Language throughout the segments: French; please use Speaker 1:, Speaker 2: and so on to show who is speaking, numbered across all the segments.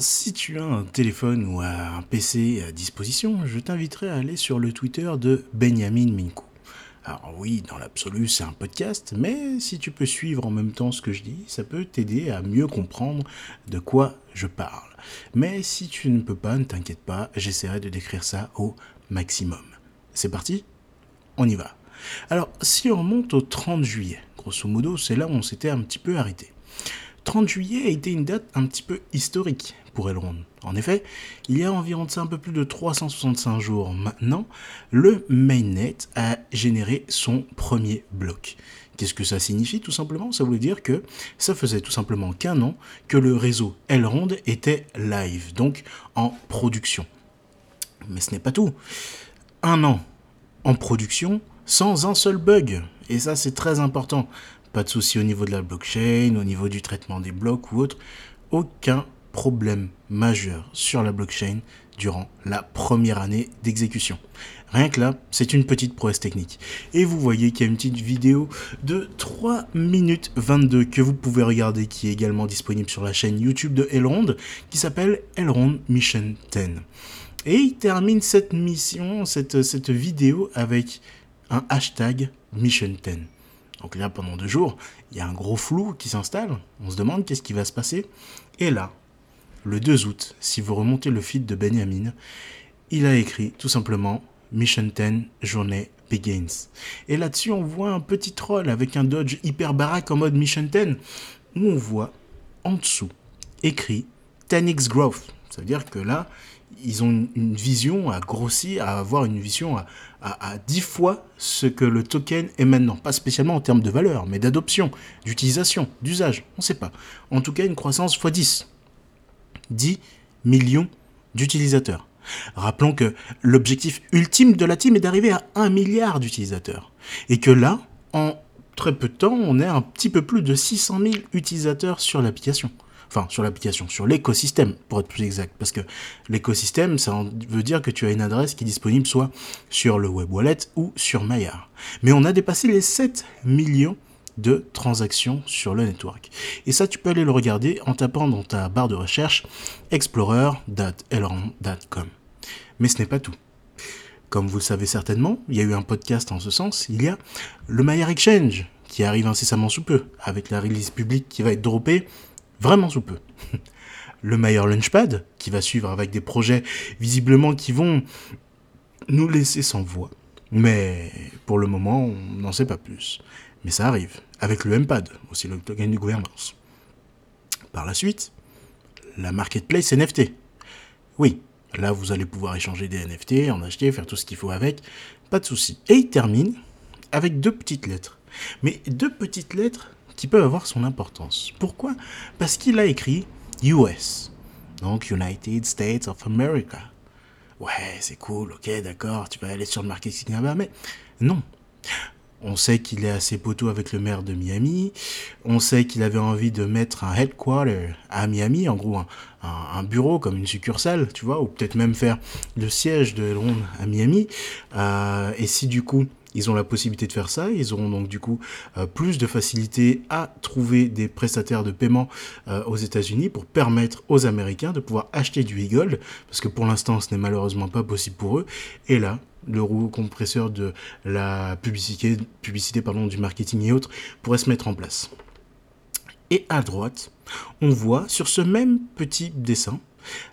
Speaker 1: Si tu as un téléphone ou un PC à disposition, je t'inviterai à aller sur le Twitter de Benjamin Minkou. Alors oui, dans l'absolu, c'est un podcast, mais si tu peux suivre en même temps ce que je dis, ça peut t'aider à mieux comprendre de quoi je parle. Mais si tu ne peux pas, ne t'inquiète pas, j'essaierai de décrire ça au maximum. C'est parti On y va. Alors, si on remonte au 30 juillet, grosso modo, c'est là où on s'était un petit peu arrêté. 30 juillet a été une date un petit peu historique pour Elrond. En effet, il y a environ un peu plus de 365 jours maintenant, le mainnet a généré son premier bloc. Qu'est-ce que ça signifie tout simplement? Ça voulait dire que ça faisait tout simplement qu'un an que le réseau Elrond était live, donc en production. Mais ce n'est pas tout. Un an en production sans un seul bug. Et ça c'est très important. Pas de souci au niveau de la blockchain, au niveau du traitement des blocs ou autre. Aucun problème majeur sur la blockchain durant la première année d'exécution. Rien que là, c'est une petite prouesse technique. Et vous voyez qu'il y a une petite vidéo de 3 minutes 22 que vous pouvez regarder, qui est également disponible sur la chaîne YouTube de Elrond, qui s'appelle Elrond Mission 10. Et il termine cette mission, cette, cette vidéo avec un hashtag Mission 10. Donc là, pendant deux jours, il y a un gros flou qui s'installe. On se demande qu'est-ce qui va se passer. Et là, le 2 août, si vous remontez le feed de Benjamin, il a écrit tout simplement Mission 10, journée begins. Et là-dessus, on voit un petit troll avec un dodge hyper baraque en mode Mission 10, où on voit en dessous écrit 10x growth. Ça veut dire que là, ils ont une vision à grossir, à avoir une vision à, à, 10 fois ce que le token est maintenant. Pas spécialement en termes de valeur, mais d'adoption, d'utilisation, d'usage. On ne sait pas. En tout cas, une croissance x 10. 10 millions d'utilisateurs. Rappelons que l'objectif ultime de la team est d'arriver à 1 milliard d'utilisateurs. Et que là, en très peu de temps, on est un petit peu plus de 600 000 utilisateurs sur l'application enfin sur l'application, sur l'écosystème pour être plus exact, parce que l'écosystème, ça veut dire que tu as une adresse qui est disponible soit sur le web wallet ou sur Maillard. Mais on a dépassé les 7 millions de transactions sur le network. Et ça, tu peux aller le regarder en tapant dans ta barre de recherche explorer.elrond.com. Mais ce n'est pas tout. Comme vous le savez certainement, il y a eu un podcast en ce sens, il y a le Maillard Exchange qui arrive incessamment sous peu, avec la release publique qui va être droppée vraiment sous peu. Le meilleur Launchpad, qui va suivre avec des projets visiblement qui vont nous laisser sans voix. Mais pour le moment, on n'en sait pas plus. Mais ça arrive, avec le MPAD, aussi le token de gouvernance. Par la suite, la marketplace NFT. Oui, là vous allez pouvoir échanger des NFT, en acheter, faire tout ce qu'il faut avec, pas de souci. Et il termine avec deux petites lettres. Mais deux petites lettres qui peuvent avoir son importance. Pourquoi? Parce qu'il a écrit US, donc United States of America. Ouais, c'est cool, ok, d'accord, tu vas aller sur le marketing là-bas, mais non. On sait qu'il est assez poteau avec le maire de Miami. On sait qu'il avait envie de mettre un headquarter à Miami, en gros un, bureau comme une succursale, tu vois, ou peut-être même faire le siège de Londres à Miami. Euh, et si du coup ils ont la possibilité de faire ça. Ils auront donc du coup euh, plus de facilité à trouver des prestataires de paiement euh, aux États-Unis pour permettre aux Américains de pouvoir acheter du e-gold, parce que pour l'instant ce n'est malheureusement pas possible pour eux. Et là, le rouleau compresseur de la publicité, publicité pardon, du marketing et autres pourrait se mettre en place. Et à droite, on voit sur ce même petit dessin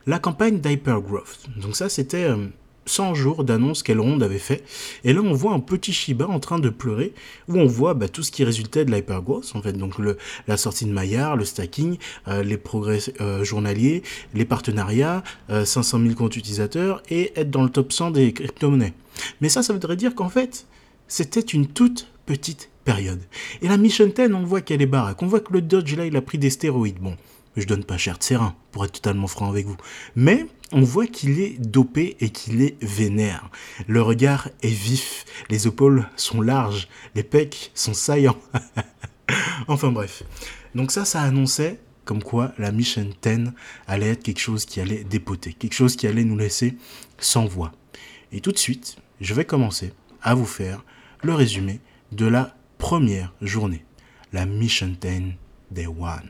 Speaker 1: la campagne d'Hypergrowth. Donc ça, c'était euh, 100 jours d'annonce qu'Elrond avait fait. Et là, on voit un petit Shiba en train de pleurer, où on voit bah, tout ce qui résultait de l'hypergrowth, en fait. Donc, le, la sortie de Maillard, le stacking, euh, les progrès euh, journaliers, les partenariats, 500 euh, 000 comptes utilisateurs et être dans le top 100 des crypto-monnaies. Mais ça, ça voudrait dire qu'en fait, c'était une toute petite période. Et la Mission 10, on voit qu'elle est baraque. On voit que le Dodge, là, il a pris des stéroïdes. Bon, je donne pas cher de serein, pour être totalement franc avec vous. Mais on voit qu'il est dopé et qu'il est vénère. Le regard est vif, les épaules sont larges, les pecs sont saillants. enfin bref. Donc ça, ça annonçait comme quoi la Mission 10 allait être quelque chose qui allait dépoter, quelque chose qui allait nous laisser sans voix. Et tout de suite, je vais commencer à vous faire le résumé de la première journée, la Mission 10 Day 1.